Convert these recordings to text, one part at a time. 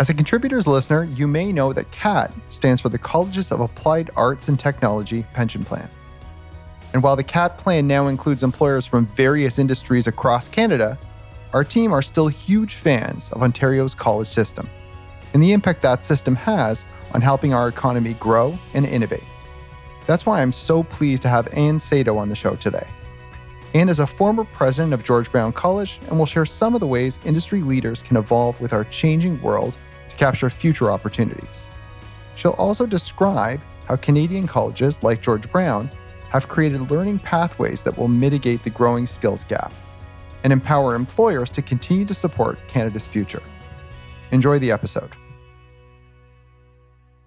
As a contributors listener, you may know that CAAT stands for the Colleges of Applied Arts and Technology Pension Plan. And while the CAAT plan now includes employers from various industries across Canada, our team are still huge fans of Ontario's college system and the impact that system has on helping our economy grow and innovate. That's why I'm so pleased to have Anne Sado on the show today. Anne is a former president of George Brown College and will share some of the ways industry leaders can evolve with our changing world to capture future opportunities. She'll also describe how Canadian colleges like George Brown have created learning pathways that will mitigate the growing skills gap and empower employers to continue to support Canada's future. Enjoy the episode.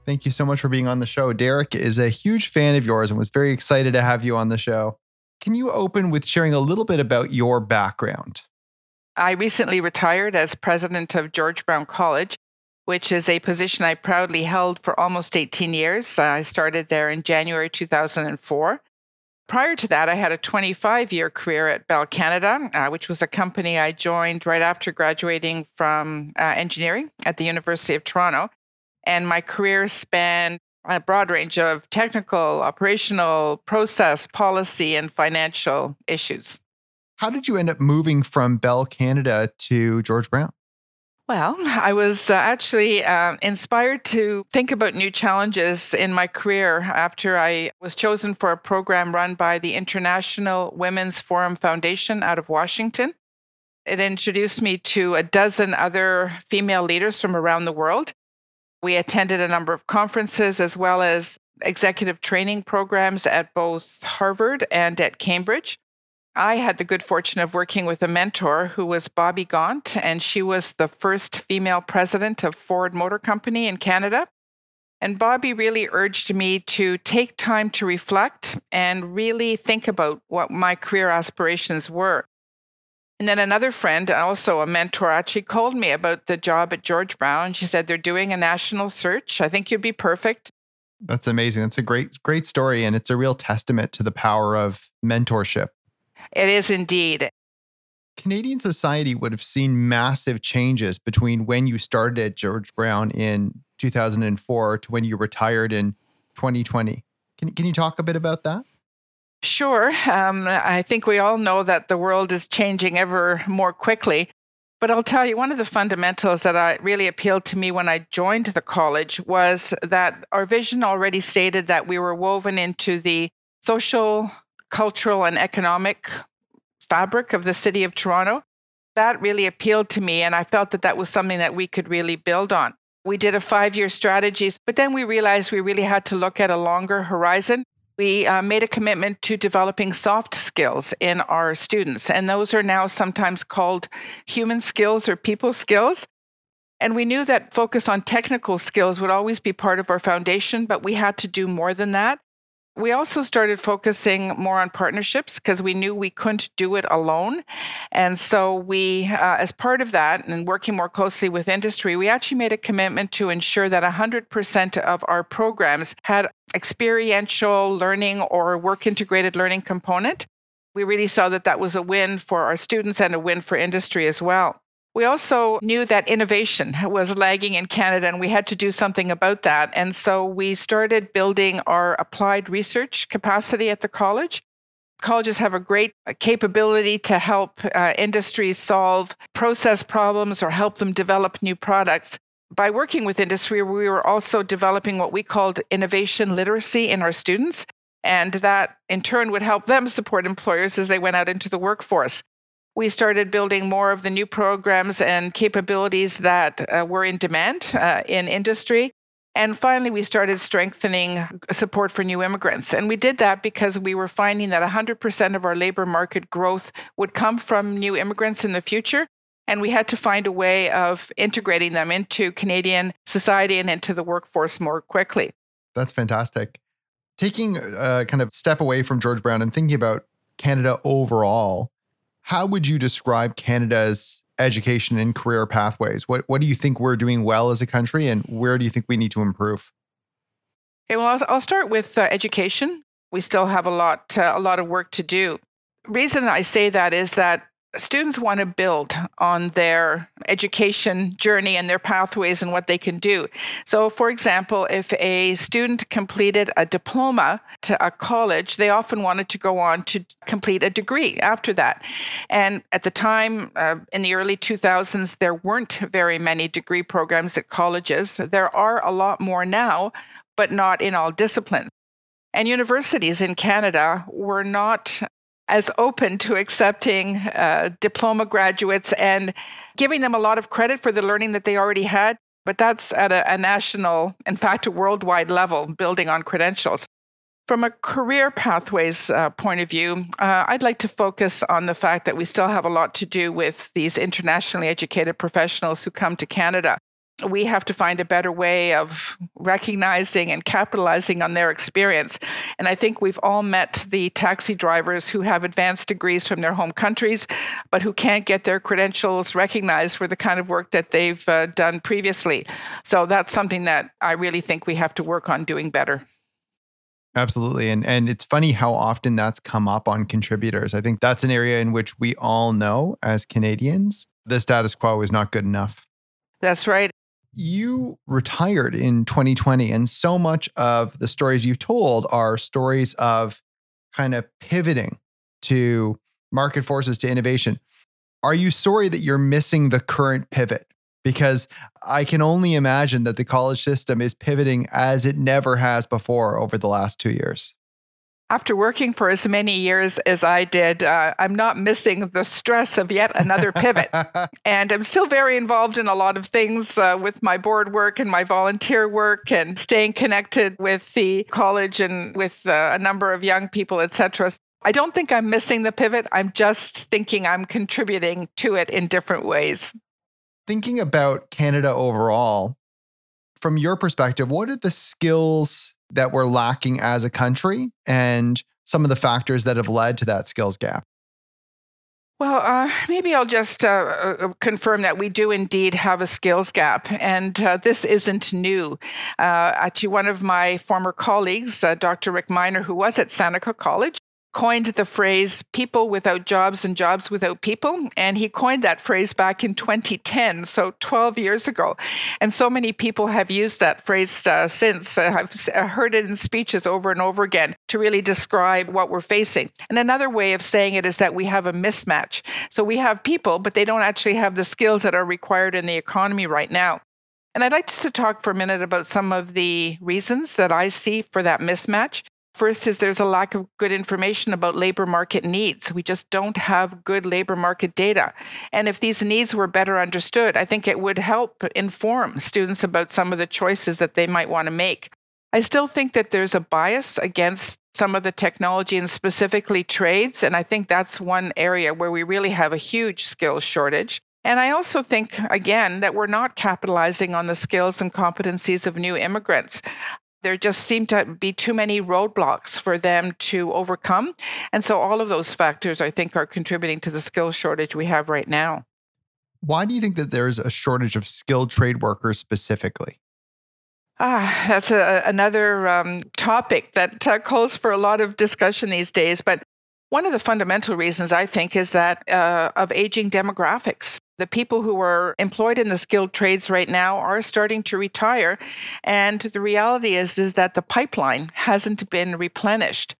Thank you so much for being on the show. Derek is a huge fan of yours and was very excited to have you on the show. Can you open with sharing a little bit about your background? I recently retired as president of George Brown College, which is a position I proudly held for almost 18 years. I started there in January 2004. Prior to that, I had a 25 year career at Bell Canada, uh, which was a company I joined right after graduating from uh, engineering at the University of Toronto. And my career spanned a broad range of technical, operational, process, policy, and financial issues. How did you end up moving from Bell Canada to George Brown? Well, I was uh, actually uh, inspired to think about new challenges in my career after I was chosen for a program run by the International Women's Forum Foundation out of Washington. It introduced me to a dozen other female leaders from around the world. We attended a number of conferences as well as executive training programs at both Harvard and at Cambridge. I had the good fortune of working with a mentor who was Bobbie Gaunt, and she was the first female president of Ford Motor Company in Canada. And Bobbie really urged me to take time to reflect and really think about what my career aspirations were. And then another friend, also a mentor, actually called me about the job at George Brown. She said, They're doing a national search. I think you'd be perfect. That's amazing. That's a great, great story. And it's a real testament to the power of mentorship. It is indeed. Canadian society would have seen massive changes between when you started at George Brown in 2004 to when you retired in 2020. Can, can you talk a bit about that? Sure. Um, I think we all know that the world is changing ever more quickly. But I'll tell you, one of the fundamentals that I, really appealed to me when I joined the college was that our vision already stated that we were woven into the social, cultural, and economic fabric of the city of Toronto. That really appealed to me, and I felt that that was something that we could really build on. We did a five year strategy, but then we realized we really had to look at a longer horizon. We uh, made a commitment to developing soft skills in our students, and those are now sometimes called human skills or people skills. And we knew that focus on technical skills would always be part of our foundation, but we had to do more than that. We also started focusing more on partnerships because we knew we couldn't do it alone. And so, we, uh, as part of that and working more closely with industry, we actually made a commitment to ensure that 100% of our programs had experiential learning or work integrated learning component. We really saw that that was a win for our students and a win for industry as well. We also knew that innovation was lagging in Canada and we had to do something about that. And so we started building our applied research capacity at the college. Colleges have a great capability to help uh, industries solve process problems or help them develop new products. By working with industry, we were also developing what we called innovation literacy in our students. And that in turn would help them support employers as they went out into the workforce we started building more of the new programs and capabilities that uh, were in demand uh, in industry. And finally, we started strengthening support for new immigrants. And we did that because we were finding that 100% of our labor market growth would come from new immigrants in the future. And we had to find a way of integrating them into Canadian society and into the workforce more quickly. That's fantastic. Taking a kind of step away from George Brown and thinking about Canada overall, how would you describe Canada's education and career pathways? What what do you think we're doing well as a country, and where do you think we need to improve? Okay, well, I'll, start with uh, education. We still have a lot uh, a lot of work to do. Reason I say that is that students want to build on their education journey and their pathways and what they can do. So, for example, if a student completed a diploma to a college, they often wanted to go on to complete a degree after that. And at the time, uh, in the early 2000s, there weren't very many degree programs at colleges. There are a lot more now, but not in all disciplines. And universities in Canada were not as open to accepting uh, diploma graduates and giving them a lot of credit for the learning that they already had. But that's at a, a national, in fact, a worldwide level, building on credentials. From a career pathways uh, point of view, uh, I'd like to focus on the fact that we still have a lot to do with these internationally educated professionals who come to Canada we have to find a better way of recognizing and capitalizing on their experience. And I think we've all met the taxi drivers who have advanced degrees from their home countries, but who can't get their credentials recognized for the kind of work that they've uh, done previously. So that's something that I really think we have to work on doing better. Absolutely. And and it's funny how often that's come up on contributors. I think that's an area in which we all know as Canadians the status quo is not good enough. That's right you retired in 2020, and so much of the stories you've told are stories of kind of pivoting to market forces to innovation. Are you sorry that you're missing the current pivot? Because I can only imagine that the college system is pivoting as it never has before over the last two years after working for as many years as I did, uh, I'm not missing the stress of yet another pivot. and I'm still very involved in a lot of things uh, with my board work and my volunteer work and staying connected with the college and with uh, a number of young people, etc. I don't think I'm missing the pivot. I'm just thinking I'm contributing to it in different ways. Thinking about Canada overall, from your perspective, what are the skills that we're lacking as a country and some of the factors that have led to that skills gap? Well, uh, maybe I'll just uh, uh, confirm that we do indeed have a skills gap, and uh, this isn't new. Uh, actually, one of my former colleagues, uh, Dr. Rick Miner, who was at Seneca College, coined the phrase people without jobs and jobs without people. And he coined that phrase back in 2010, so 12 years ago. And so many people have used that phrase uh, since. Uh, I've uh, heard it in speeches over and over again to really describe what we're facing. And another way of saying it is that we have a mismatch. So we have people, but they don't actually have the skills that are required in the economy right now. And I'd like just to talk for a minute about some of the reasons that I see for that mismatch. First is there's a lack of good information about labor market needs. We just don't have good labor market data. And if these needs were better understood, I think it would help inform students about some of the choices that they might want to make. I still think that there's a bias against some of the technology and specifically trades. And I think that's one area where we really have a huge skills shortage. And I also think, again, that we're not capitalizing on the skills and competencies of new immigrants there just seem to be too many roadblocks for them to overcome. And so all of those factors, I think, are contributing to the skill shortage we have right now. Why do you think that there's a shortage of skilled trade workers specifically? Ah, that's a, another um, topic that uh, calls for a lot of discussion these days. But one of the fundamental reasons I think is that uh, of aging demographics. The people who are employed in the skilled trades right now are starting to retire. And the reality is, is that the pipeline hasn't been replenished.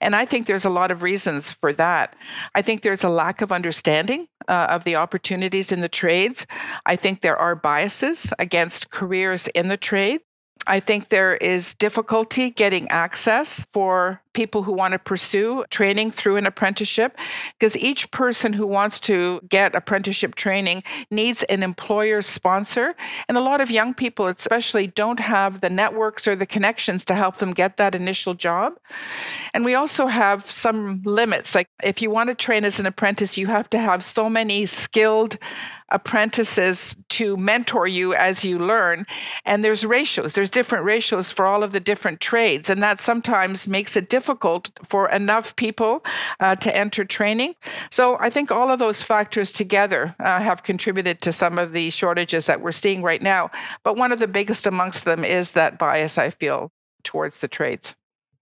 And I think there's a lot of reasons for that. I think there's a lack of understanding uh, of the opportunities in the trades. I think there are biases against careers in the trade. I think there is difficulty getting access for people who want to pursue training through an apprenticeship because each person who wants to get apprenticeship training needs an employer sponsor. And a lot of young people, especially, don't have the networks or the connections to help them get that initial job. And we also have some limits. Like if you want to train as an apprentice, you have to have so many skilled apprentices to mentor you as you learn. And there's ratios, there's different ratios for all of the different trades. And that sometimes makes it difficult difficult for enough people uh, to enter training. So I think all of those factors together uh, have contributed to some of the shortages that we're seeing right now. But one of the biggest amongst them is that bias, I feel, towards the trades.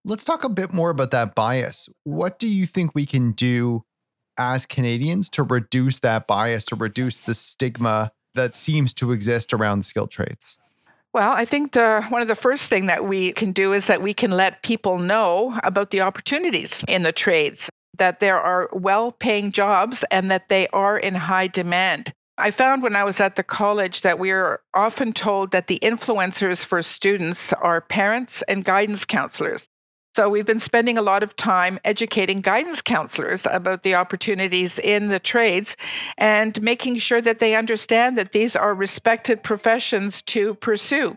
Let's talk a bit more about that bias. What do you think we can do as Canadians to reduce that bias, to reduce the stigma that seems to exist around skilled trades? Well, I think the, one of the first thing that we can do is that we can let people know about the opportunities in the trades, that there are well-paying jobs and that they are in high demand. I found when I was at the college that we are often told that the influencers for students are parents and guidance counselors. So we've been spending a lot of time educating guidance counselors about the opportunities in the trades and making sure that they understand that these are respected professions to pursue.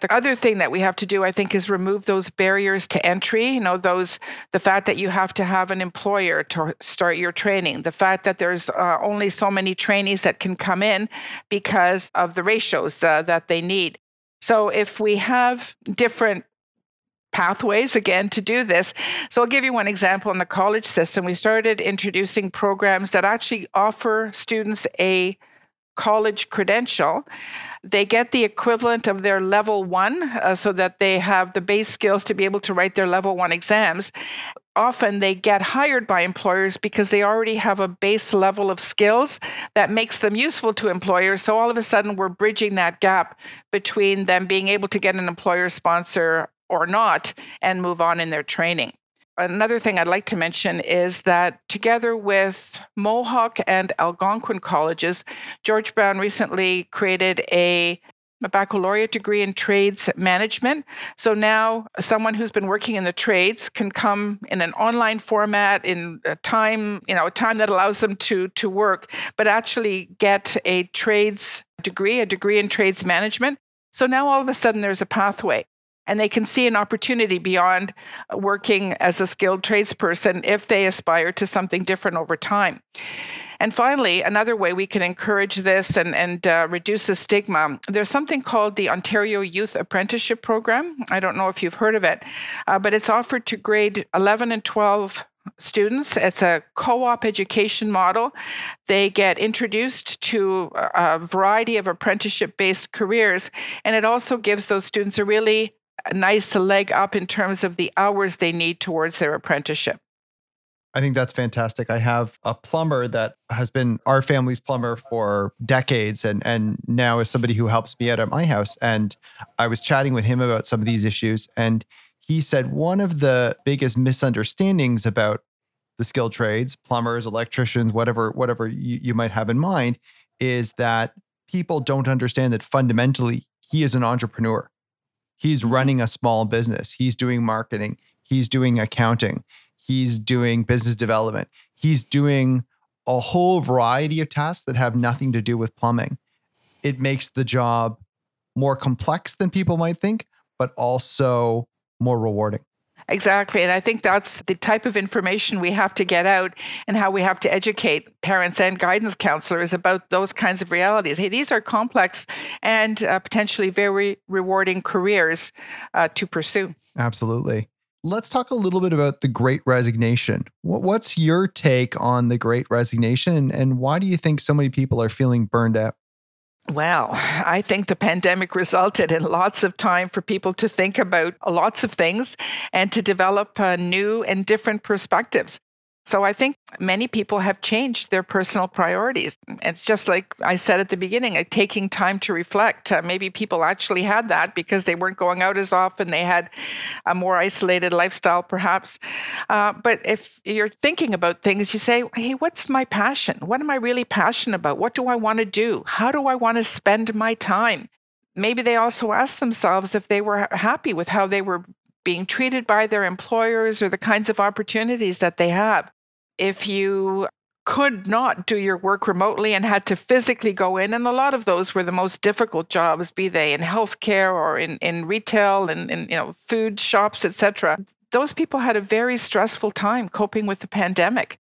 The other thing that we have to do, I think, is remove those barriers to entry. You know, those the fact that you have to have an employer to start your training, the fact that there's uh, only so many trainees that can come in because of the ratios uh, that they need. So if we have different pathways again to do this. So I'll give you one example in the college system. We started introducing programs that actually offer students a college credential. They get the equivalent of their level one uh, so that they have the base skills to be able to write their level one exams. Often they get hired by employers because they already have a base level of skills that makes them useful to employers. So all of a sudden, we're bridging that gap between them being able to get an employer sponsor or not and move on in their training. Another thing I'd like to mention is that together with Mohawk and Algonquin colleges, George Brown recently created a a baccalaureate degree in trades management. So now someone who's been working in the trades can come in an online format in a time, you know, a time that allows them to to work, but actually get a trades degree, a degree in trades management. So now all of a sudden there's a pathway and they can see an opportunity beyond working as a skilled tradesperson if they aspire to something different over time. And finally, another way we can encourage this and, and uh, reduce the stigma, there's something called the Ontario Youth Apprenticeship Program. I don't know if you've heard of it, uh, but it's offered to grade 11 and 12 students. It's a co op education model. They get introduced to a variety of apprenticeship based careers, and it also gives those students a really nice to leg up in terms of the hours they need towards their apprenticeship. I think that's fantastic. I have a plumber that has been our family's plumber for decades and and now is somebody who helps me out at my house and I was chatting with him about some of these issues and he said one of the biggest misunderstandings about the skilled trades, plumbers, electricians, whatever whatever you, you might have in mind is that people don't understand that fundamentally he is an entrepreneur He's running a small business. He's doing marketing. He's doing accounting. He's doing business development. He's doing a whole variety of tasks that have nothing to do with plumbing. It makes the job more complex than people might think, but also more rewarding. Exactly. And I think that's the type of information we have to get out and how we have to educate parents and guidance counselors about those kinds of realities. Hey, these are complex and uh, potentially very rewarding careers uh, to pursue. Absolutely. Let's talk a little bit about the great resignation. What's your take on the great resignation and why do you think so many people are feeling burned out? Well, I think the pandemic resulted in lots of time for people to think about lots of things and to develop uh, new and different perspectives. So I think many people have changed their personal priorities. It's just like I said at the beginning, like taking time to reflect. Uh, maybe people actually had that because they weren't going out as often. They had a more isolated lifestyle, perhaps. Uh, but if you're thinking about things, you say, hey, what's my passion? What am I really passionate about? What do I want to do? How do I want to spend my time? Maybe they also ask themselves if they were happy with how they were being treated by their employers or the kinds of opportunities that they have if you could not do your work remotely and had to physically go in and a lot of those were the most difficult jobs be they in healthcare or in, in retail and in you know food shops etc those people had a very stressful time coping with the pandemic.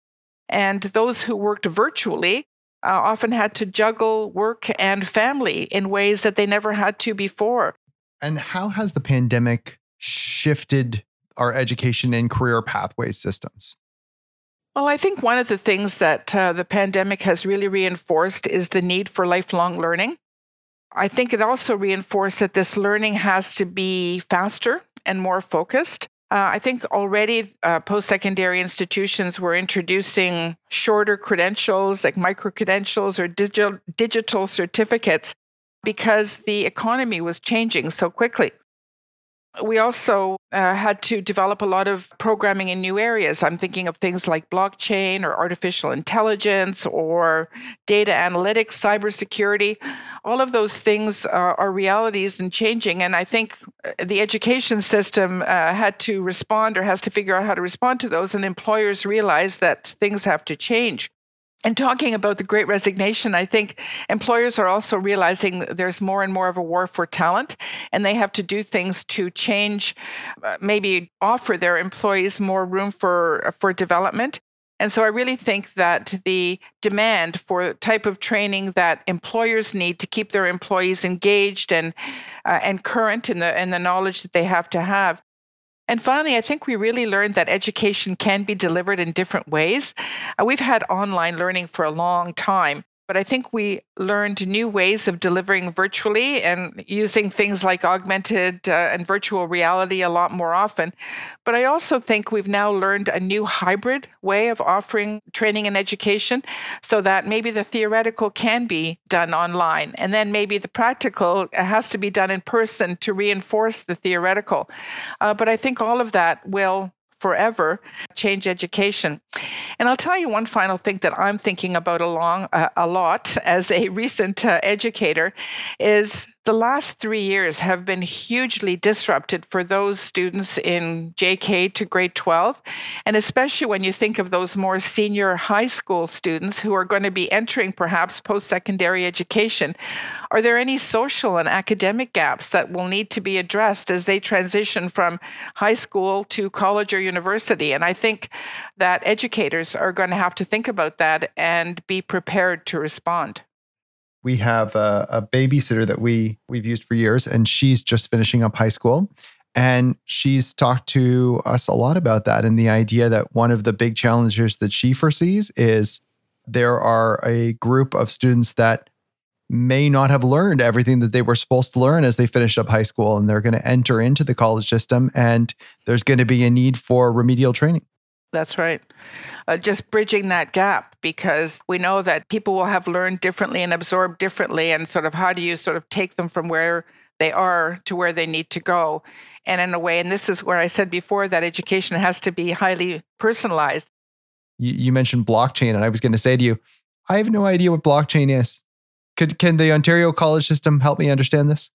And those who worked virtually uh, often had to juggle work and family in ways that they never had to before. And how has the pandemic shifted our education and career pathway systems well, I think one of the things that uh, the pandemic has really reinforced is the need for lifelong learning. I think it also reinforced that this learning has to be faster and more focused. Uh, I think already uh, post secondary institutions were introducing shorter credentials like micro credentials or digital, digital certificates because the economy was changing so quickly we also uh, had to develop a lot of programming in new areas. I'm thinking of things like blockchain or artificial intelligence or data analytics, cybersecurity. All of those things uh, are realities and changing. And I think uh, the education system uh, had to respond or has to figure out how to respond to those. And employers realize that things have to change. And talking about the great resignation, I think employers are also realizing there's more and more of a war for talent, and they have to do things to change, uh, maybe offer their employees more room for, for development. And so I really think that the demand for the type of training that employers need to keep their employees engaged and uh, and current in the in the knowledge that they have to have and finally, I think we really learned that education can be delivered in different ways. Uh, we've had online learning for a long time, but I think we learned new ways of delivering virtually and using things like augmented uh, and virtual reality a lot more often. But I also think we've now learned a new hybrid way of offering training and education so that maybe the theoretical can be done online and then maybe the practical has to be done in person to reinforce the theoretical. Uh, but I think all of that will forever change education. And I'll tell you one final thing that I'm thinking about along uh, a lot as a recent uh, educator is the last three years have been hugely disrupted for those students in JK to grade 12. And especially when you think of those more senior high school students who are going to be entering perhaps post secondary education. Are there any social and academic gaps that will need to be addressed as they transition from high school to college or university? And I think that educators are going to have to think about that and be prepared to respond we have a, a babysitter that we we've used for years, and she's just finishing up high school. And she's talked to us a lot about that and the idea that one of the big challenges that she foresees is there are a group of students that may not have learned everything that they were supposed to learn as they finish up high school and they're going to enter into the college system and there's going to be a need for remedial training. That's right. Uh, just bridging that gap because we know that people will have learned differently and absorbed differently, and sort of how do you sort of take them from where they are to where they need to go. And in a way, and this is where I said before that education has to be highly personalized. You, you mentioned blockchain, and I was going to say to you, I have no idea what blockchain is. Could, can the Ontario college system help me understand this?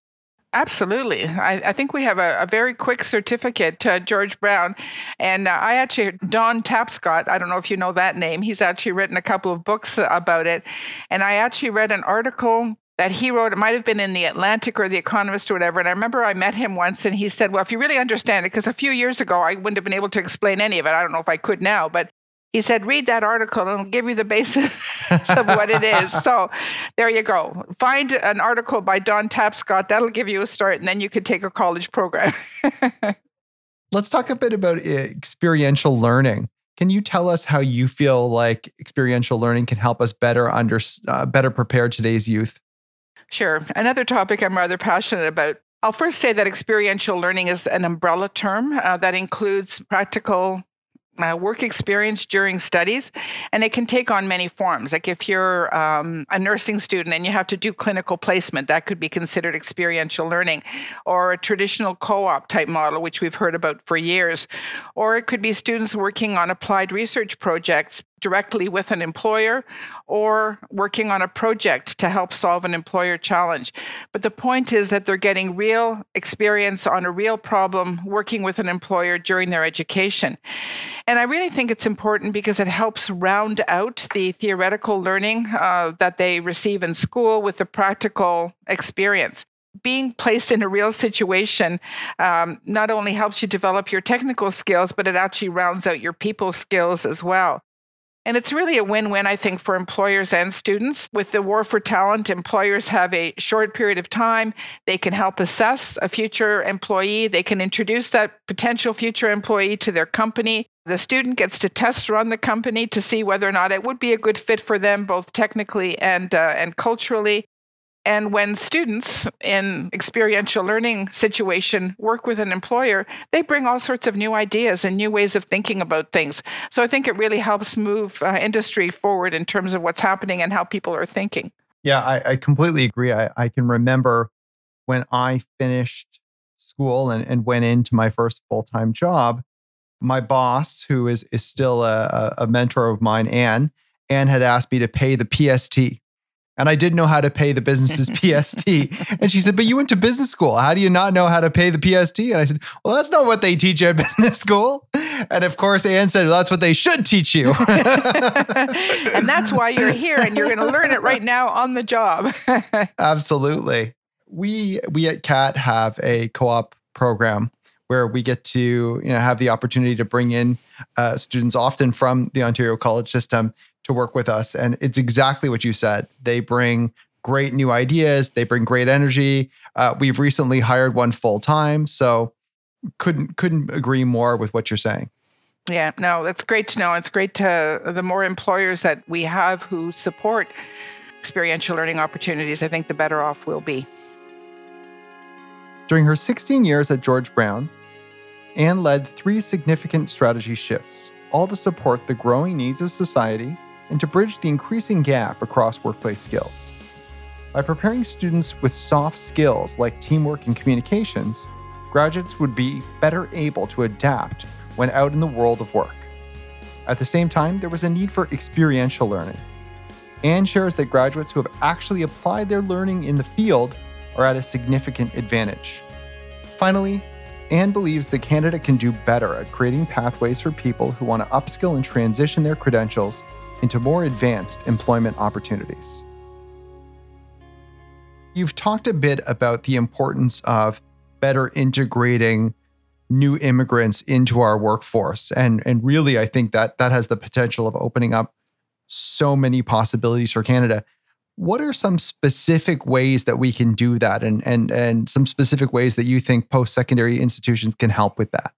Absolutely. I, I, think we have a, a very quick certificate, uh, George Brown. And uh, I actually, Don Tapscott, I don't know if you know that name, he's actually written a couple of books about it. And I actually read an article that he wrote. It might have been in the Atlantic or the Economist or whatever. And I remember I met him once and he said, Well, if you really understand it, because a few years ago I wouldn't have been able to explain any of it. I don't know if I could now, but he said, read that article and it'll give you the basis of what it is. So there you go. Find an article by Don Tapscott. That'll give you a start, and then you could take a college program. Let's talk a bit about eh, experiential learning. Can you tell us how you feel like experiential learning can help us better under uh, better prepare today's youth? Sure. Another topic I'm rather passionate about. I'll first say that experiential learning is an umbrella term uh, that includes practical uh, work experience during studies, and it can take on many forms. Like if you're um, a nursing student and you have to do clinical placement, that could be considered experiential learning, or a traditional co op type model, which we've heard about for years. Or it could be students working on applied research projects directly with an employer or working on a project to help solve an employer challenge. But the point is that they're getting real experience on a real problem working with an employer during their education. And I really think it's important because it helps round out the theoretical learning uh, that they receive in school with the practical experience being placed in a real situation um, not only helps you develop your technical skills, but it actually rounds out your people skills as well. And it's really a win win, I think, for employers and students. With the war for talent, employers have a short period of time. They can help assess a future employee, they can introduce that potential future employee to their company. The student gets to test run the company to see whether or not it would be a good fit for them, both technically and, uh, and culturally. And when students in experiential learning situation work with an employer, they bring all sorts of new ideas and new ways of thinking about things. So I think it really helps move uh, industry forward in terms of what's happening and how people are thinking. Yeah, I, I completely agree. I, I can remember when I finished school and, and went into my first full time job, my boss, who is, is still a, a mentor of mine, Anne, Anne had asked me to pay the PST and I didn't know how to pay the business's PST. And she said, But you went to business school. How do you not know how to pay the PST? And I said, Well, that's not what they teach at business school. And of course, Anne said, Well, that's what they should teach you. and that's why you're here and you're going to learn it right now on the job. Absolutely. We we at CAAT have a co-op program where we get to you know have the opportunity to bring in uh, students often from the Ontario college system to work with us. And it's exactly what you said. They bring great new ideas, they bring great energy. Uh, we've recently hired one full time. So couldn't couldn't agree more with what you're saying. Yeah, no, that's great to know. It's great to the more employers that we have who support experiential learning opportunities, I think the better off we'll be. During her 16 years at George Brown, Anne led three significant strategy shifts, all to support the growing needs of society and to bridge the increasing gap across workplace skills. By preparing students with soft skills like teamwork and communications, graduates would be better able to adapt when out in the world of work. At the same time, there was a need for experiential learning. Anne shares that graduates who have actually applied their learning in the field are at a significant advantage. Finally, Anne believes that Canada can do better at creating pathways for people who want to upskill and transition their credentials into more advanced employment opportunities. You've talked a bit about the importance of better integrating new immigrants into our workforce and and really I think that that has the potential of opening up so many possibilities for Canada. What are some specific ways that we can do that and and and some specific ways that you think post-secondary institutions can help with that?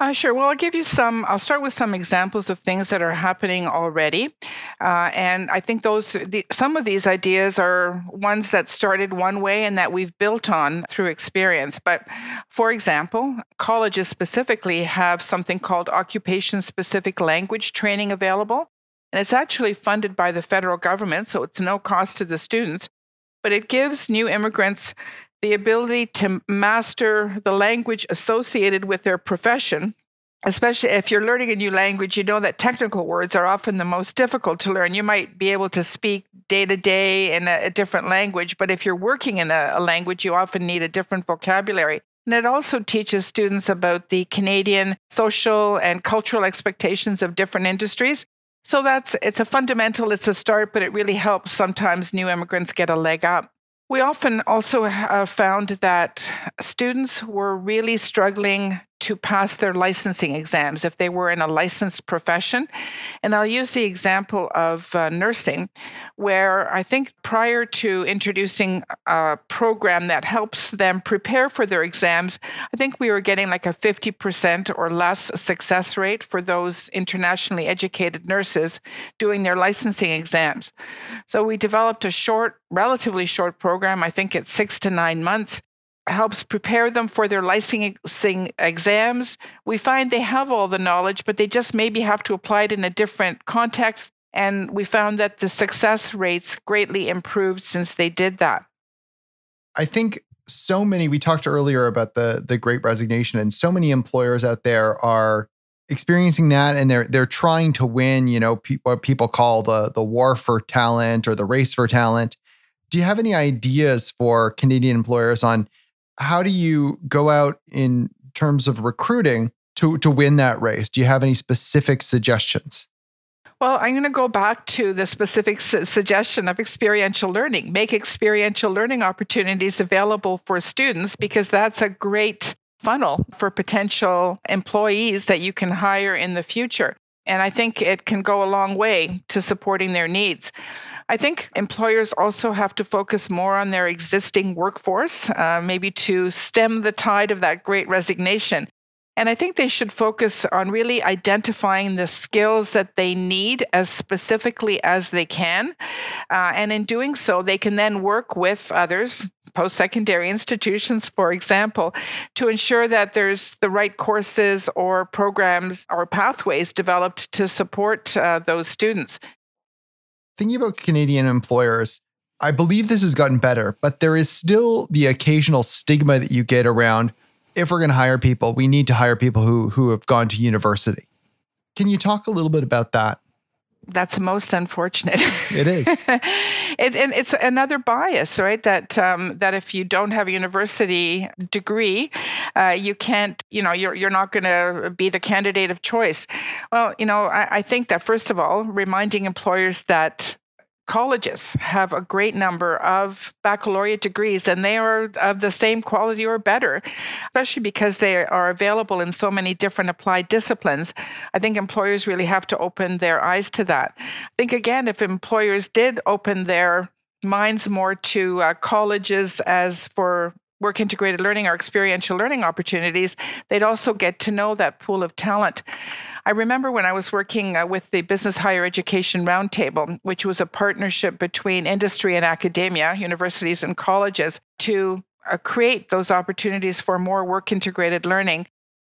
Uh, sure. Well, I'll give you some. I'll start with some examples of things that are happening already, uh, and I think those the, some of these ideas are ones that started one way and that we've built on through experience. But, for example, colleges specifically have something called occupation-specific language training available, and it's actually funded by the federal government, so it's no cost to the students. But it gives new immigrants the ability to master the language associated with their profession especially if you're learning a new language, you know that technical words are often the most difficult to learn. You might be able to speak day to day in a, a, different language, but if you're working in a, a, language, you often need a different vocabulary. And it also teaches students about the Canadian social and cultural expectations of different industries. So that's it's a fundamental, it's a start, but it really helps sometimes new immigrants get a leg up. We often also have uh, found that students were really struggling to pass their licensing exams if they were in a licensed profession. And I'll use the example of uh, nursing, where I think prior to introducing a program that helps them prepare for their exams, I think we were getting like a 50% or less success rate for those internationally educated nurses doing their licensing exams. So we developed a short, relatively short program, I think it's six to nine months helps prepare them for their licensing exams. We find they have all the knowledge, but they just maybe have to apply it in a different context. And we found that the success rates greatly improved since they did that. I think so many we talked earlier about the the great resignation and so many employers out there are experiencing that and they're they're trying to win you know pe- what people call the the war for talent or the race for talent do you have any ideas for canadian employers on how do you go out in terms of recruiting to to win that race? Do you have any specific suggestions? Well, I'm going to go back to the specific su- suggestion of experiential learning. Make experiential learning opportunities available for students because that's a great funnel for potential employees that you can hire in the future. And I think it can go a long way to supporting their needs. I think employers also have to focus more on their existing workforce, uh, maybe to stem the tide of that great resignation. And I think they should focus on really identifying the skills that they need as specifically as they can. Uh, and in doing so, they can then work with others, post secondary institutions, for example, to ensure that there's the right courses or programs or pathways developed to support uh, those students. Thinking about Canadian employers, I believe this has gotten better, but there is still the occasional stigma that you get around if we're going to hire people, we need to hire people who who have gone to university. Can you talk a little bit about that? That's most unfortunate. It is. it, and it's another bias, right? That um, that if you don't have a university degree, uh, you can't, you know, you're you're not going to be the candidate of choice. Well, you know, I, I think that first of all, reminding employers that colleges have a great number of baccalaureate degrees and they are of the same quality or better, especially because they are available in so many different applied disciplines. I think employers really have to open their eyes to that. I think, again, if employers did open their minds more to uh, colleges as for work integrated learning or experiential learning opportunities, they'd also get to know that pool of talent. I remember when I was working uh, with the Business Higher Education Roundtable, which was a partnership between industry and academia, universities and colleges, to uh, create those opportunities for more work integrated learning.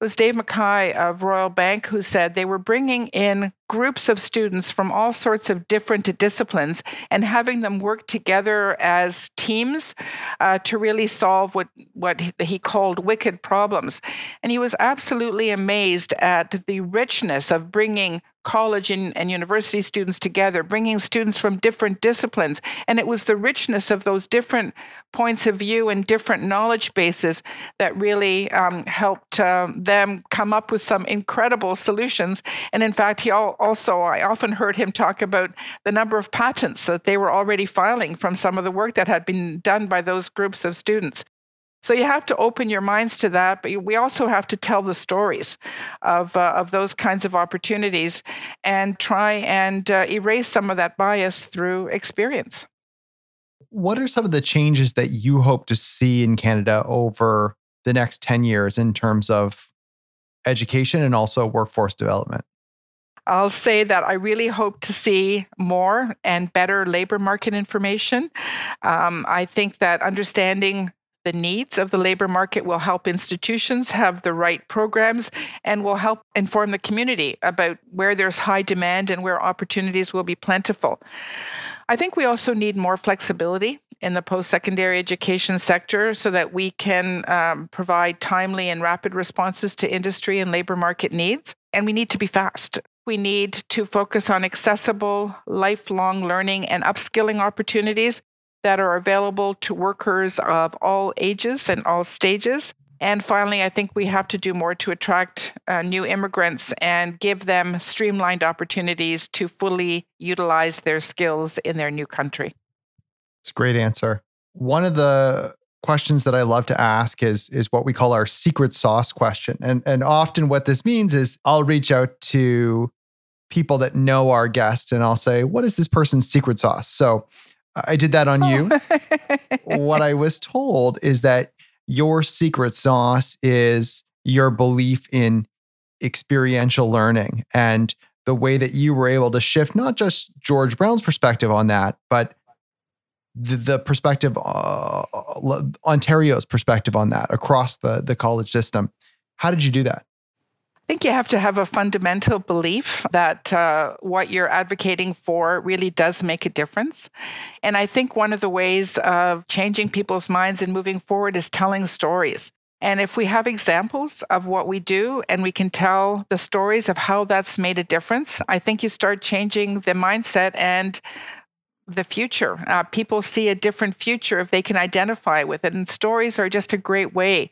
It was Dave McKay of Royal Bank who said they were bringing in groups of students from all sorts of different disciplines and having them work together as teams uh, to really solve what, what he called wicked problems. And he was absolutely amazed at the richness of bringing college and, and university students together, bringing students from different disciplines. And it was the richness of those different points of view and different knowledge bases that really um, helped uh, them come up with some incredible solutions. And in fact, he all, also, I often heard him talk about the number of patents that they were already filing from some of the work that had been done by those groups of students. So you have to open your minds to that, but we also have to tell the stories of uh, of those kinds of opportunities and try and uh, erase some of that bias through experience. What are some of the changes that you hope to see in Canada over the next 10 years in terms of education and also workforce development? I'll say that I really hope to see more and better labor market information. Um, I think that understanding the needs of the labor market will help institutions have the right programs and will help inform the community about where there's high demand and where opportunities will be plentiful. I think we also need more flexibility in the post secondary education sector so that we can um, provide timely and rapid responses to industry and labor market needs. And we need to be fast. We need to focus on accessible, lifelong learning and upskilling opportunities that are available to workers of all ages and all stages. And finally, I think we have to do more to attract uh, new immigrants and give them streamlined opportunities to fully utilize their skills in their new country. It's a great answer. One of the questions that I love to ask is is what we call our secret sauce question. And and often what this means is I'll reach out to people that know our guest and I'll say, "What is this person's secret sauce?" So I did that on you. what I was told is that your secret sauce is your belief in experiential learning and the way that you were able to shift not just George Brown's perspective on that, but the, the perspective, uh, Ontario's perspective on that across the, the college system. How did you do that? I think you have to have a fundamental belief that uh, what you're advocating for really does make a difference. And I think one of the ways of changing people's minds and moving forward is telling stories. And if we have examples of what we do and we can tell the stories of how that's made a difference, I think you start changing the mindset and the future. Uh, people see a different future if they can identify with it, and stories are just a great way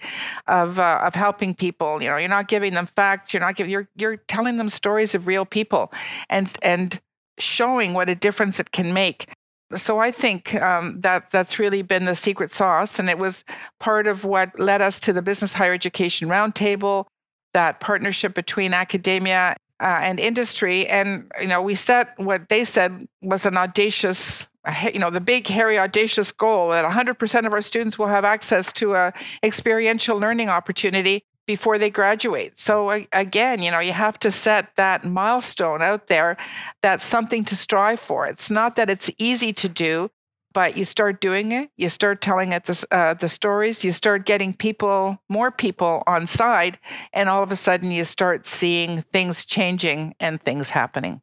of uh, of helping people. You know, you're not giving them facts. You're not giving. You're you're telling them stories of real people, and and showing what a difference it can make. So I think um, that that's really been the secret sauce, and it was part of what led us to the Business Higher Education Roundtable, that partnership between academia uh, and industry. And you know, we set what they said was an audacious, you know, the big, hairy, audacious goal that 100% of our students will have access to a experiential learning opportunity before they graduate. So again, you know, you have to set that milestone out there. That's something to strive for. It's not that it's easy to do, but you start doing it. You start telling it the, uh, the stories. You start getting people, more people on side, and all of a sudden you start seeing things changing and things happening.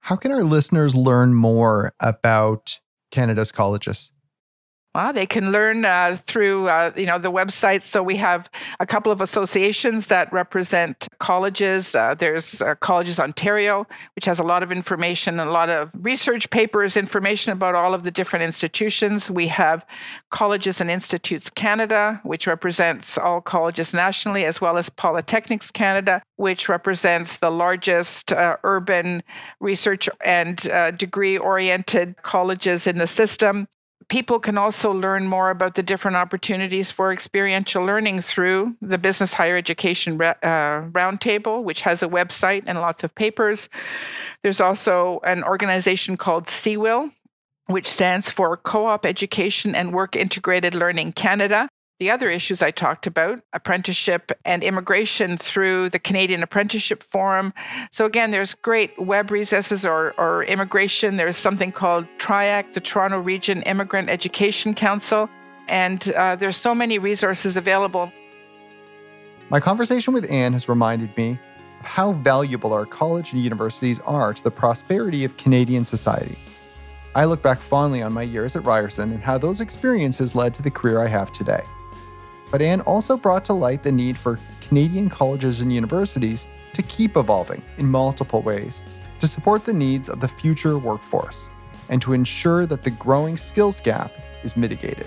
How can our listeners learn more about Canada's colleges? Well, they can learn uh, through uh, you know the websites. So we have a couple of associations that represent colleges. Uh, there's uh, Colleges Ontario, which has a lot of information, a lot of research papers, information about all of the different institutions. We have Colleges and Institutes Canada, which represents all colleges nationally, as well as Polytechnics Canada, which represents the largest uh, urban research and uh, degree-oriented colleges in the system people can also learn more about the different opportunities for experiential learning through the Business Higher Education uh, Roundtable, which has a website and lots of papers. There's also an organization called CEWIL, which stands for Co op Education and Work Integrated Learning Canada the other issues I talked about apprenticeship and immigration through the Canadian Apprenticeship Forum. So, again, there's great web resources or, or immigration. There's something called TRIEC, the Toronto Region Immigrant Education Council, and uh, there's so many resources available. My conversation with Anne has reminded me of how valuable our college and universities are to the prosperity of Canadian society. I look back fondly on my years at Ryerson and how those experiences led to the career I have today. But Anne also brought to light the need for Canadian colleges and universities to keep evolving in multiple ways to support the needs of the future workforce and to ensure that the growing skills gap is mitigated.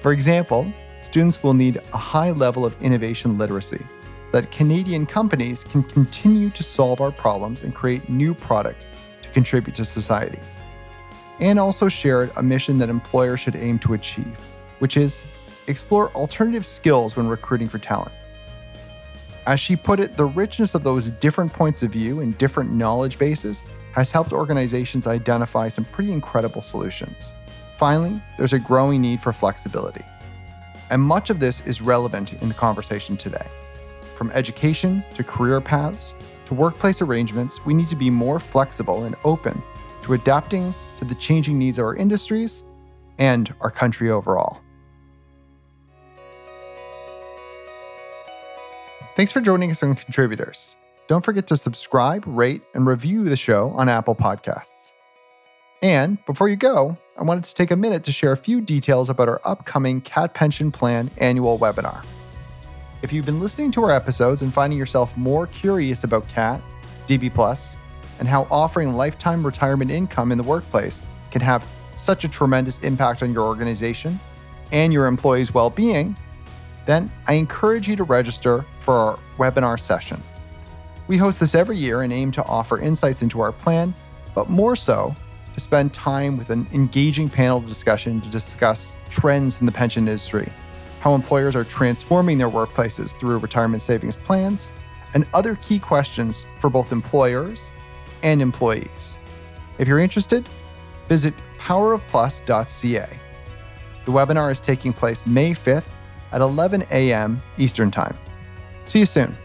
For example, students will need a high level of innovation literacy that Canadian companies can continue to solve our problems and create new products to contribute to society. Anne also shared a mission that employers should aim to achieve, which is explore alternative skills when recruiting for talent. As she put it, the richness of those different points of view and different knowledge bases has helped organizations identify some pretty incredible solutions. Finally, there's a growing need for flexibility. And much of this is relevant in the conversation today. From education to career paths to workplace arrangements, we need to be more flexible and open to adapting to the changing needs of our industries and our country overall. Thanks for joining us on Contributors. Don't forget to subscribe, rate, and review the show on Apple Podcasts. And before you go, I wanted to take a minute to share a few details about our upcoming CAAT Pension Plan annual webinar. If you've been listening to our episodes and finding yourself more curious about CAAT, DB Plus, and how offering lifetime retirement income in the workplace can have such a tremendous impact on your organization and your employees' well being, then I encourage you to register for our webinar session. We host this every year and aim to offer insights into our plan, but more so, to spend time with an engaging panel discussion to discuss trends in the pension industry, how employers are transforming their workplaces through retirement savings plans, and other key questions for both employers and employees. If you're interested, visit powerofplus.ca. The webinar is taking place May 5th at 11 a.m. Eastern Time. See you soon.